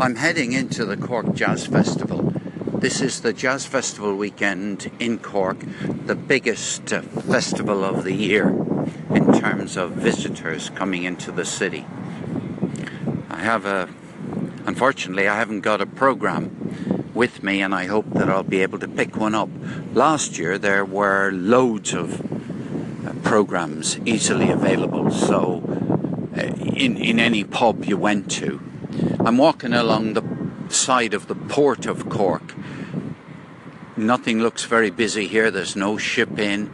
I'm heading into the Cork Jazz Festival. This is the Jazz Festival weekend in Cork, the biggest uh, festival of the year in terms of visitors coming into the city. I have a, unfortunately, I haven't got a program with me, and I hope that I'll be able to pick one up. Last year there were loads of uh, programs easily available, so uh, in, in any pub you went to. I'm walking along the side of the port of Cork. Nothing looks very busy here. There's no ship in.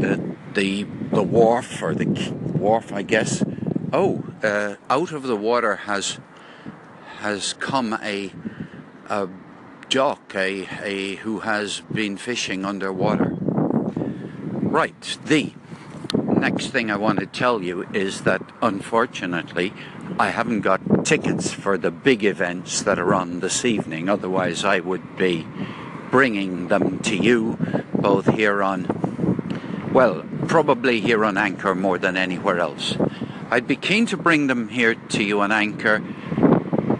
The the the wharf or the wharf, I guess. Oh, uh, out of the water has has come a a duck, a, a who has been fishing underwater. Right, the next thing I want to tell you is that unfortunately I haven't got tickets for the big events that are on this evening, otherwise, I would be bringing them to you both here on, well, probably here on Anchor more than anywhere else. I'd be keen to bring them here to you on Anchor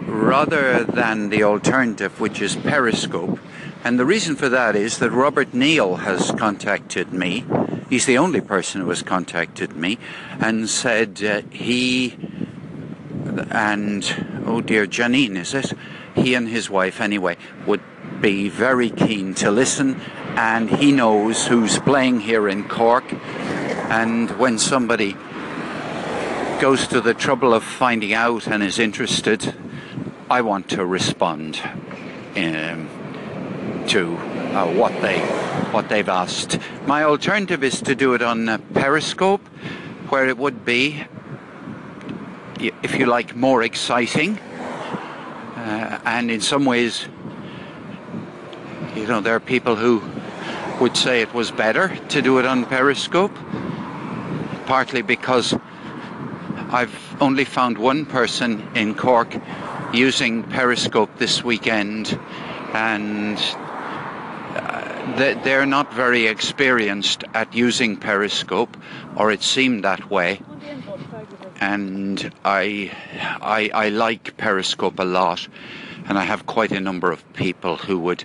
rather than the alternative, which is Periscope. And the reason for that is that Robert Neal has contacted me He's the only person who has contacted me and said uh, he and, oh dear, Janine, is it? He and his wife, anyway, would be very keen to listen, and he knows who's playing here in Cork. And when somebody goes to the trouble of finding out and is interested, I want to respond um, to uh, what they what they've asked. My alternative is to do it on uh, Periscope, where it would be, if you like, more exciting, uh, and in some ways, you know, there are people who would say it was better to do it on Periscope, partly because I've only found one person in Cork using Periscope this weekend, and they're not very experienced at using Periscope, or it seemed that way. And I, I, I like Periscope a lot, and I have quite a number of people who would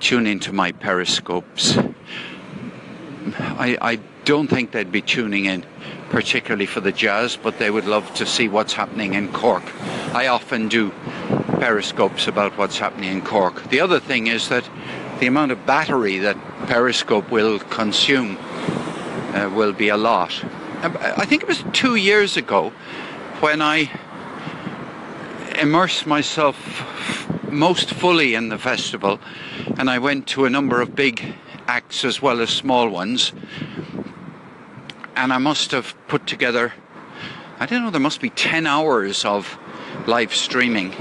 tune into my Periscopes. I, I don't think they'd be tuning in particularly for the jazz, but they would love to see what's happening in Cork. I often do periscopes about what's happening in Cork. The other thing is that the amount of battery that Periscope will consume uh, will be a lot. Um, I think it was two years ago when I immersed myself most fully in the festival and I went to a number of big acts as well as small ones. And I must have put together, I don't know, there must be 10 hours of live streaming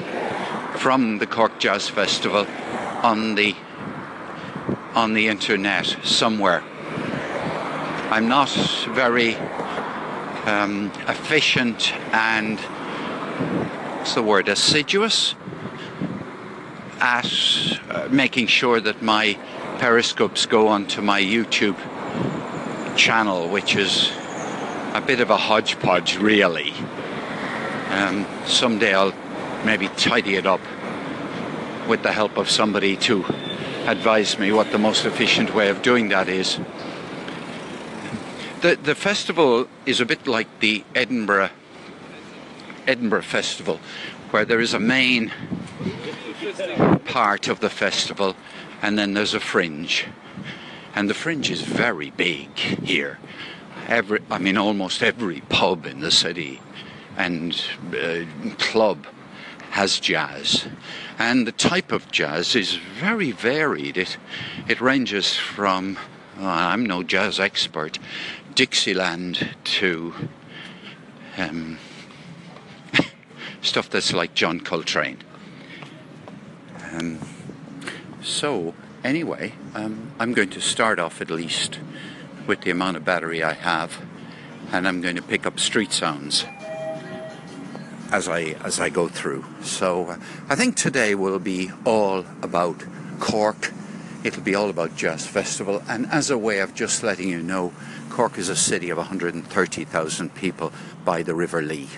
from the Cork Jazz Festival on the on the internet somewhere. I'm not very um, efficient and what's the word assiduous at uh, making sure that my periscopes go onto my YouTube channel, which is a bit of a hodgepodge, really. Um, someday I'll maybe tidy it up with the help of somebody to advise me what the most efficient way of doing that is. The, the festival is a bit like the Edinburgh Edinburgh Festival, where there is a main part of the festival and then there's a fringe. And the fringe is very big here. Every, I mean, almost every pub in the city and uh, club has jazz. And the type of jazz is very varied. It, it ranges from, I'm no jazz expert, Dixieland to um, stuff that's like John Coltrane. Um, so, anyway, um, I'm going to start off at least with the amount of battery I have, and I'm going to pick up street sounds as I as I go through. So uh, I think today will be all about Cork. It'll be all about Jazz Festival, and as a way of just letting you know, Cork is a city of 130,000 people by the River Lee.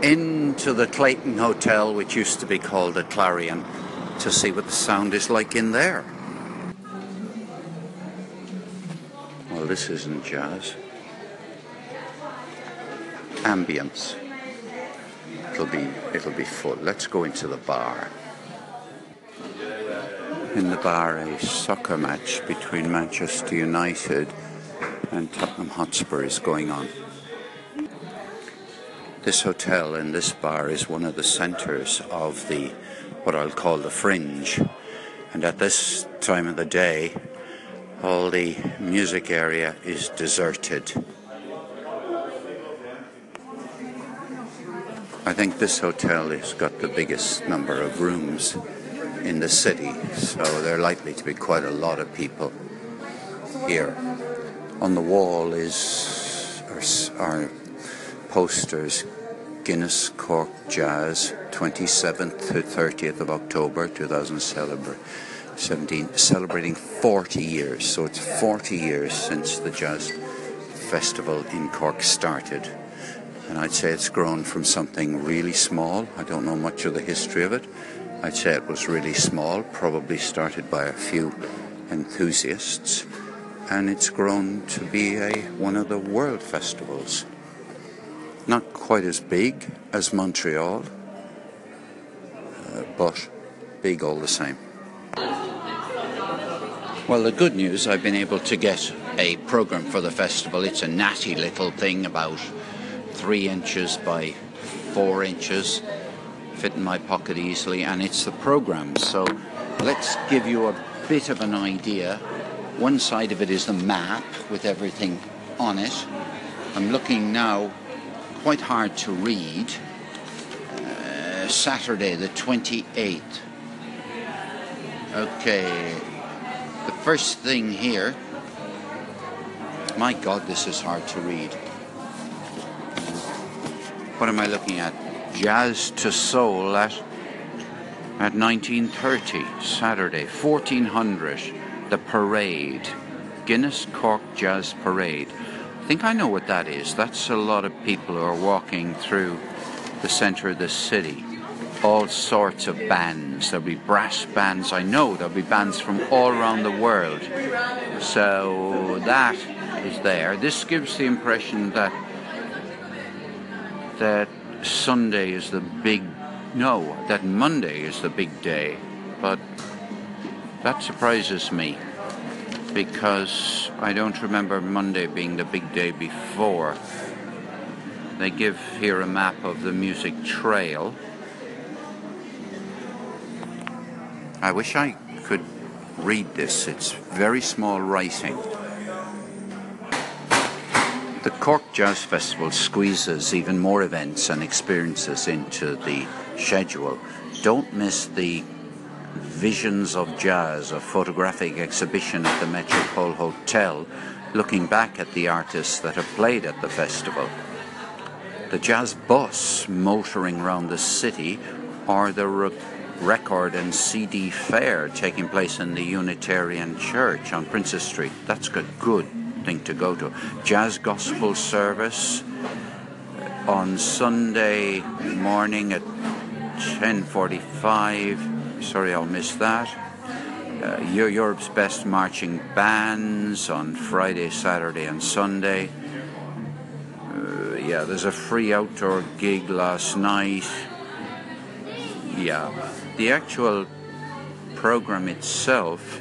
into the Clayton Hotel, which used to be called the Clarion, to see what the sound is like in there. Well, this isn't jazz. Ambience. It'll be it'll be full. Let's go into the bar. In the bar, a soccer match between Manchester United and Tottenham Hotspur is going on. This hotel and this bar is one of the centres of the what I'll call the fringe. And at this time of the day, all the music area is deserted. I think this hotel has got the biggest number of rooms in the city, so there are likely to be quite a lot of people here. On the wall is are posters Guinness Cork Jazz 27th to 30th of October 2017 celebrating 40 years so it's 40 years since the jazz festival in Cork started and I'd say it's grown from something really small I don't know much of the history of it I'd say it was really small probably started by a few enthusiasts and it's grown to be a one of the world festivals not quite as big as Montreal, uh, but big all the same. Well, the good news, I've been able to get a program for the festival. It's a natty little thing, about three inches by four inches, fit in my pocket easily, and it's the program. So let's give you a bit of an idea. One side of it is the map with everything on it. I'm looking now quite hard to read. Uh, Saturday, the 28th. Okay, the first thing here. My God, this is hard to read. What am I looking at? Jazz to Soul at at 1930, Saturday, 1400, the parade, Guinness Cork Jazz Parade. I think I know what that is. That's a lot of people who are walking through the centre of the city. All sorts of bands. There'll be brass bands. I know there'll be bands from all around the world. So that is there. This gives the impression that that Sunday is the big no, that Monday is the big day. But that surprises me because I don't remember Monday being the big day before. They give here a map of the music trail. I wish I could read this, it's very small writing. The Cork Jazz Festival squeezes even more events and experiences into the schedule. Don't miss the Visions of Jazz, a photographic exhibition at the Metropole Hotel, looking back at the artists that have played at the festival. The jazz bus motoring around the city, or the re- record and CD fair taking place in the Unitarian Church on Princes Street. That's good to go to. Jazz gospel service on Sunday morning at 10:45 Sorry, I'll miss that. Uh, Europe's best marching bands on Friday, Saturday, and Sunday. Uh, yeah, there's a free outdoor gig last night. Yeah, the actual program itself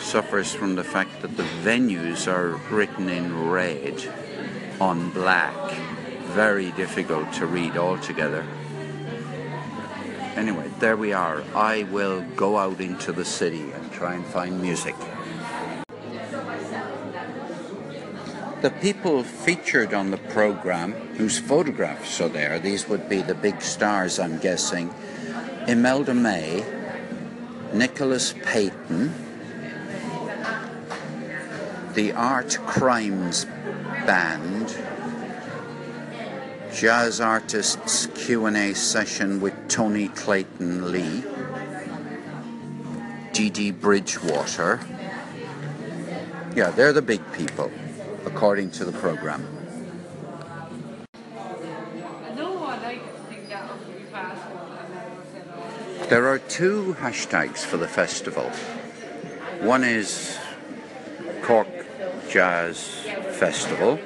suffers from the fact that the venues are written in red on black. Very difficult to read altogether. Anyway, there we are. I will go out into the city and try and find music. The people featured on the program, whose photographs are there, these would be the big stars, I'm guessing Imelda May, Nicholas Payton, the Art Crimes Band, jazz artists Q&A session with Tony Clayton Lee, Dee Bridgewater. Yeah, they're the big people, according to the program. There are two hashtags for the festival. One is Jazz Festival,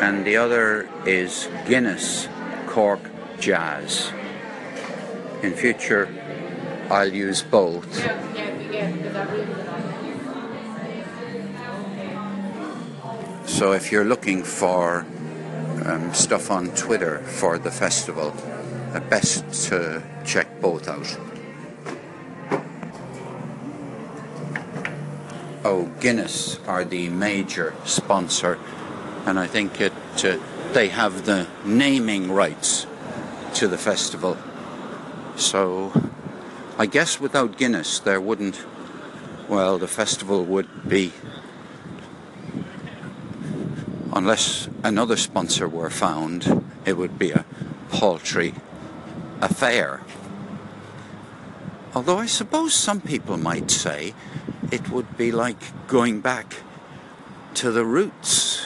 and the other is Guinness Cork Jazz. In future, I'll use both. So if you're looking for um, stuff on Twitter for the festival, uh, best to check both out. Oh, Guinness are the major sponsor, and I think it uh, they have the naming rights to the festival. So, I guess without Guinness, there wouldn't. Well, the festival would be unless another sponsor were found, it would be a paltry affair. Although I suppose some people might say it would be like going back to the roots.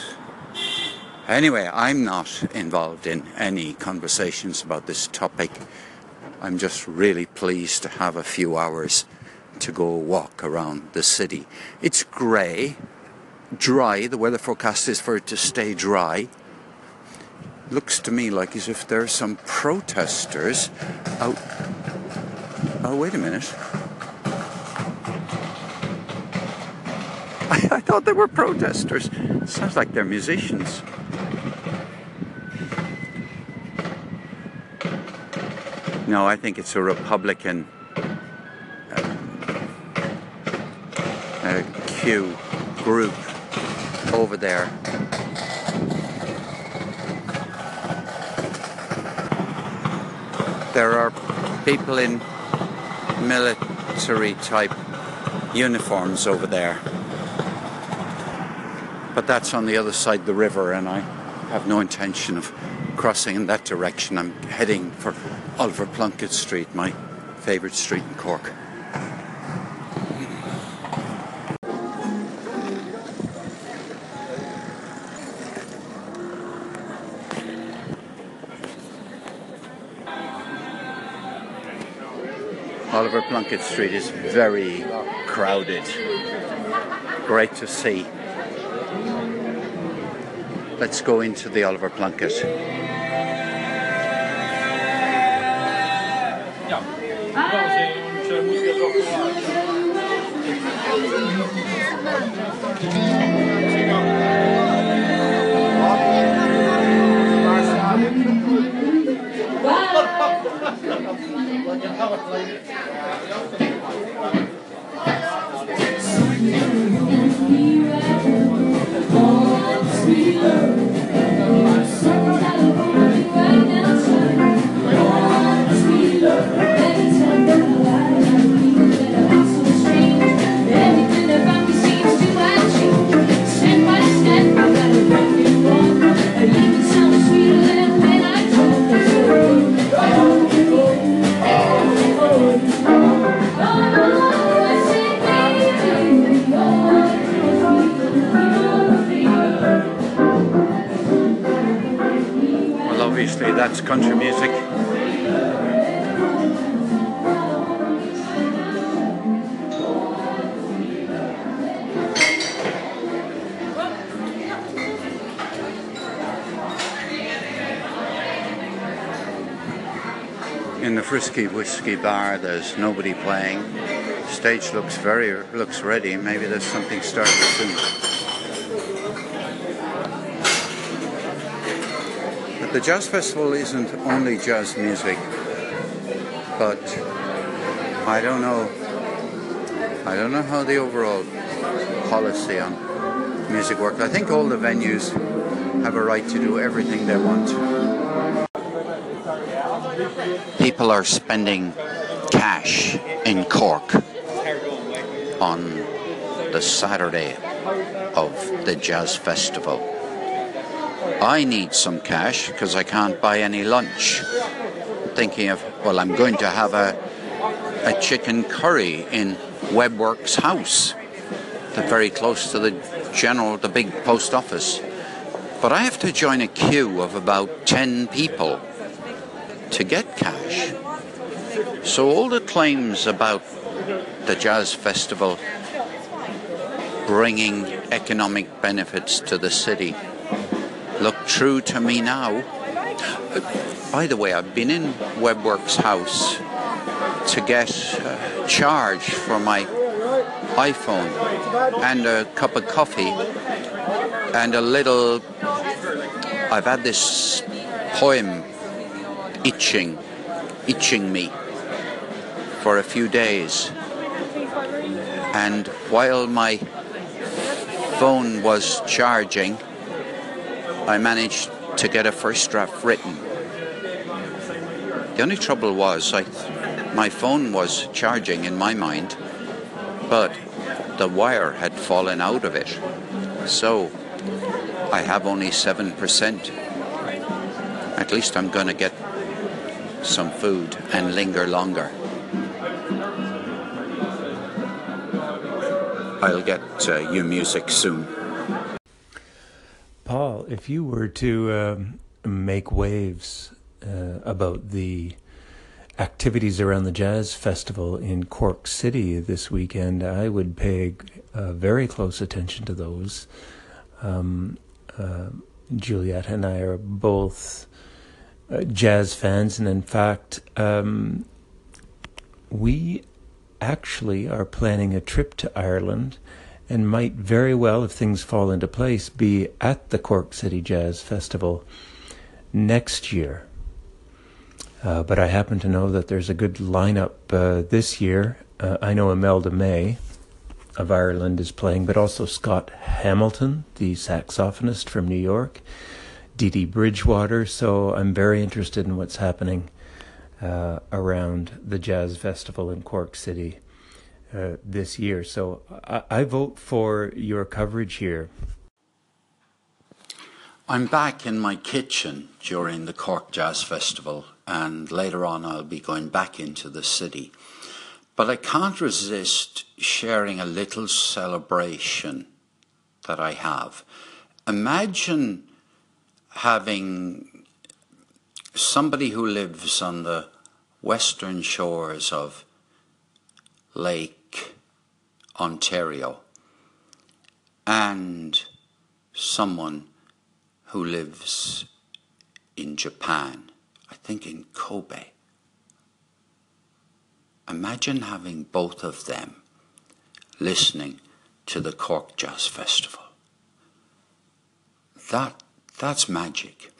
Anyway, I'm not involved in any conversations about this topic. I'm just really pleased to have a few hours to go walk around the city. It's grey, dry. The weather forecast is for it to stay dry. Looks to me like as if there are some protesters out. Oh, wait a minute. I, I thought they were protesters. Sounds like they're musicians. No, I think it's a Republican uh, uh, Q group over there. There are people in military type uniforms over there. But that's on the other side of the river, and I have no intention of crossing in that direction. I'm heading for Oliver Plunkett Street, my favourite street in Cork. Oliver Plunkett Street is very crowded. Great to see. Let's go into the Oliver Plunkett. In the Frisky Whiskey Bar, there's nobody playing. Stage looks very looks ready. Maybe there's something starting soon. But the jazz festival isn't only jazz music, but I don't know. I don't know how the overall policy on music works. I think all the venues have a right to do everything they want. People are spending cash in Cork on the Saturday of the Jazz Festival. I need some cash because I can't buy any lunch. Thinking of, well, I'm going to have a, a chicken curry in Webworks House, the very close to the general, the big post office. But I have to join a queue of about 10 people to get cash. So all the claims about the jazz festival bringing economic benefits to the city look true to me now. Uh, by the way, I've been in Webworks House to get a charge for my iPhone and a cup of coffee and a little. I've had this poem itching, itching me for a few days. And while my phone was charging, I managed to get a first draft written. The only trouble was I, my phone was charging in my mind, but the wire had fallen out of it. So I have only 7%. At least I'm going to get some food and linger longer. I'll get uh, you music soon. Paul, if you were to um, make waves uh, about the activities around the Jazz Festival in Cork City this weekend, I would pay uh, very close attention to those. Um, uh, Juliet and I are both uh, jazz fans, and in fact, um, we actually are planning a trip to Ireland and might very well, if things fall into place, be at the Cork City Jazz Festival next year. Uh, but I happen to know that there's a good lineup uh, this year. Uh, I know Imelda May of Ireland is playing, but also Scott Hamilton, the saxophonist from New York, Dee Bridgewater. So I'm very interested in what's happening uh, around the Jazz Festival in Cork City uh, this year. So I, I vote for your coverage here. I'm back in my kitchen during the Cork Jazz Festival, and later on I'll be going back into the city. But I can't resist sharing a little celebration that I have. Imagine having somebody who lives on the western shores of Lake Ontario and someone who lives in Japan, I think in Kobe. Imagine having both of them listening to the Cork Jazz Festival. That, that's magic.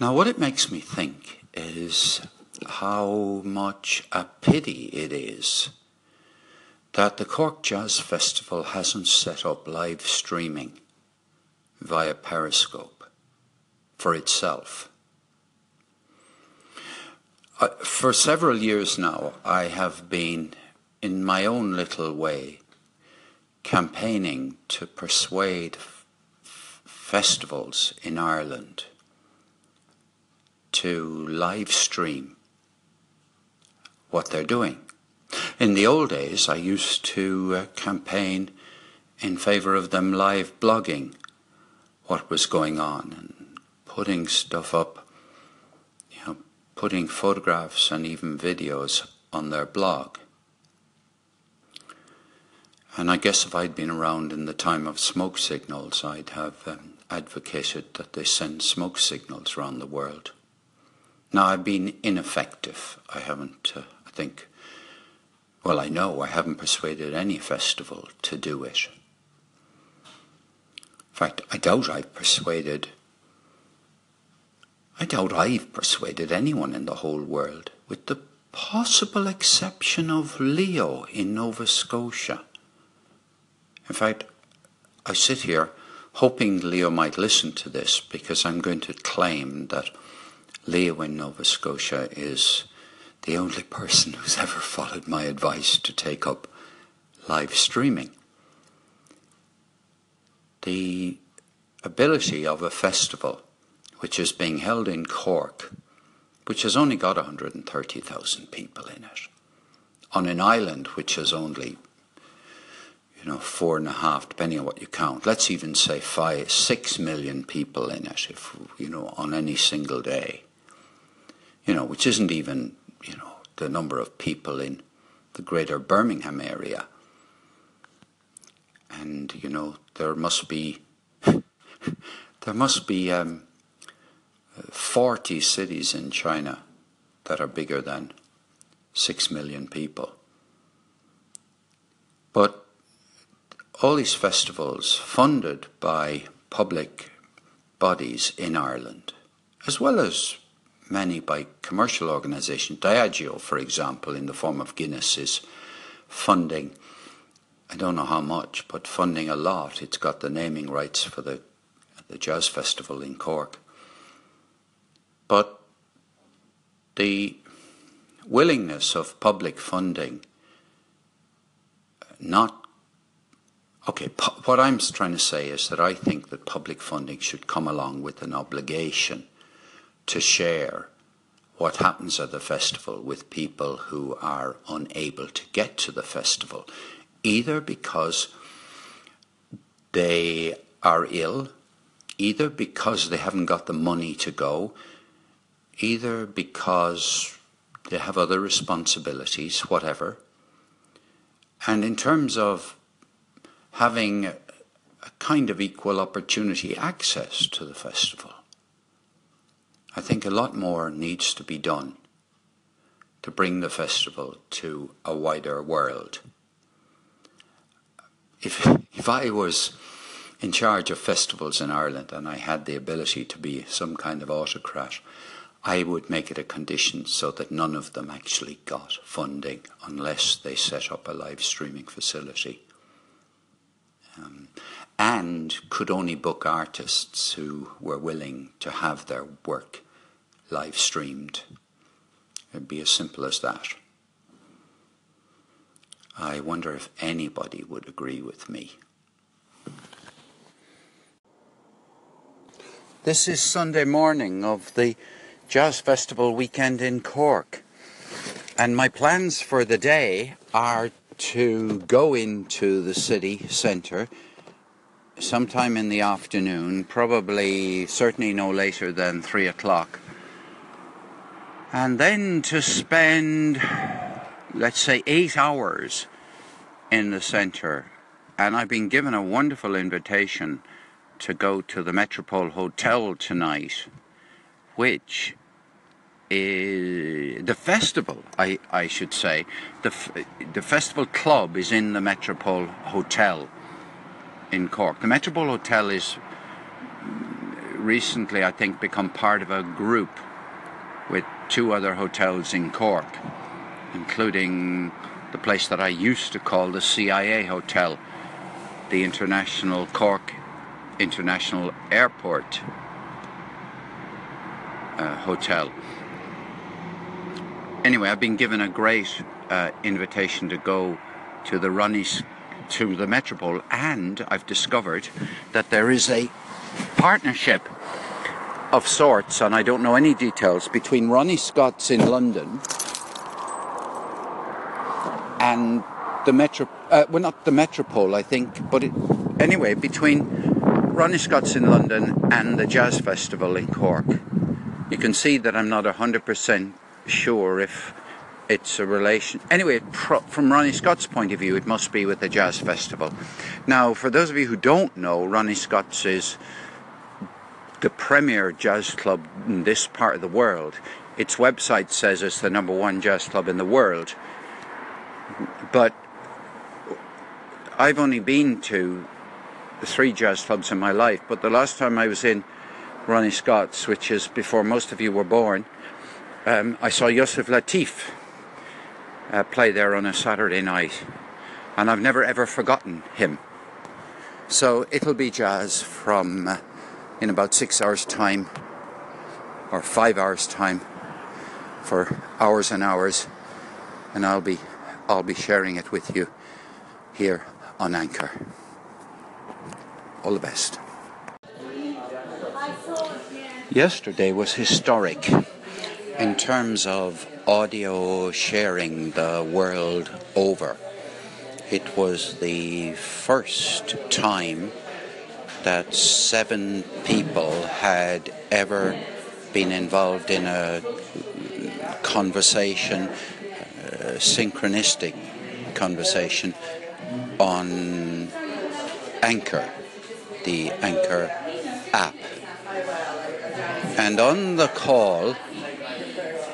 Now, what it makes me think is how much a pity it is that the Cork Jazz Festival hasn't set up live streaming via Periscope for itself. Uh, for several years now, I have been, in my own little way, campaigning to persuade festivals in Ireland to live stream what they're doing. In the old days, I used to uh, campaign in favour of them live blogging what was going on and putting stuff up, you know, putting photographs and even videos on their blog. And I guess if I'd been around in the time of smoke signals, I'd have um, advocated that they send smoke signals around the world. Now, I've been ineffective. I haven't, uh, I think, well, I know I haven't persuaded any festival to do it. In fact, I doubt I've persuaded, I doubt I've persuaded anyone in the whole world, with the possible exception of Leo in Nova Scotia. In fact, I sit here hoping Leo might listen to this because I'm going to claim that Leo in Nova Scotia is the only person who's ever followed my advice to take up live streaming. The ability of a festival which is being held in Cork, which has only got 130,000 people in it, on an island which has only, you know, four and a half, depending on what you count. Let's even say five, six million people in it, if you know, on any single day. You know, which isn't even you know, the number of people in the greater Birmingham area. And, you know, there must be, there must be um, 40 cities in China that are bigger than 6 million people. But all these festivals funded by public bodies in Ireland, as well as many by commercial organisations. Diageo, for example, in the form of Guinness, is funding, I don't know how much, but funding a lot. It's got the naming rights for the, the Jazz Festival in Cork. But the willingness of public funding not okay what i'm trying to say is that i think that public funding should come along with an obligation to share what happens at the festival with people who are unable to get to the festival, either because they are ill, either because they haven't got the money to go, either because they have other responsibilities, whatever. And in terms of having a kind of equal opportunity access to the festival, I think a lot more needs to be done to bring the festival to a wider world. If, if I was in charge of festivals in Ireland and I had the ability to be some kind of autocrat, I would make it a condition so that none of them actually got funding unless they set up a live streaming facility. Um, and could only book artists who were willing to have their work live streamed. It'd be as simple as that. I wonder if anybody would agree with me. This is Sunday morning of the Jazz Festival weekend in Cork. And my plans for the day are to go into the city centre sometime in the afternoon, probably certainly no later than three o'clock. And then to spend, let's say, eight hours in the centre. And I've been given a wonderful invitation to go to the Metropole Hotel tonight, which is the festival, I, I should say. The, the festival club is in the Metropole Hotel in Cork. The Metropole Hotel is recently, I think, become part of a group with two other hotels in Cork, including the place that I used to call the CIA Hotel, the International Cork International Airport uh, Hotel. Anyway, I've been given a great uh, invitation to go to the Ronnie to the Metropole, and I've discovered that there is a partnership of sorts, and I don't know any details, between Ronnie Scott's in London and the Metro. Uh, well, not the Metropole, I think, but it, anyway, between Ronnie Scott's in London and the Jazz Festival in Cork. You can see that I'm not 100% sure if it's a relation. Anyway, from Ronnie Scott's point of view, it must be with the Jazz Festival. Now, for those of you who don't know, Ronnie Scott's is the premier jazz club in this part of the world. Its website says it's the number one jazz club in the world. But I've only been to three jazz clubs in my life, but the last time I was in Ronnie Scott's, which is before most of you were born, um, I saw Yusef Lateef uh, play there on a Saturday night, and I've never ever forgotten him. So it'll be jazz from uh, in about six hours' time, or five hours' time, for hours and hours, and I'll be I'll be sharing it with you here on Anchor. All the best. Yesterday was historic in terms of audio sharing the world over. It was the first time that seven people had ever been involved in a conversation a synchronistic conversation on Anchor, the Anchor app. And on the call,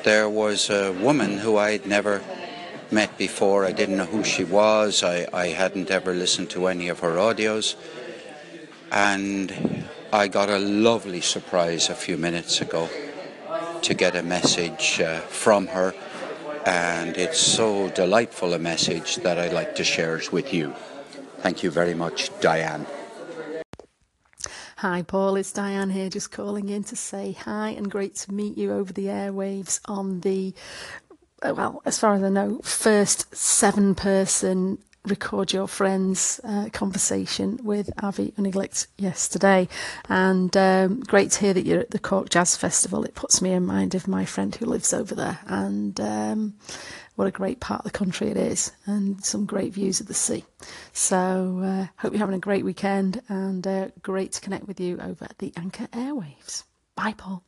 there was a woman who I'd never met before. I didn't know who she was. I, I hadn't ever listened to any of her audios. And I got a lovely surprise a few minutes ago to get a message uh, from her. And it's so delightful a message that I'd like to share it with you. Thank you very much, Diane. Hi, Paul. It's Diane here, just calling in to say hi and great to meet you over the airwaves on the, uh, well, as far as I know, first seven person record your friends uh, conversation with Avi Uniglicht yesterday and um, great to hear that you're at the Cork Jazz Festival it puts me in mind of my friend who lives over there and um, what a great part of the country it is and some great views of the sea. So uh, hope you're having a great weekend and uh, great to connect with you over at the Anchor Airwaves. Bye Paul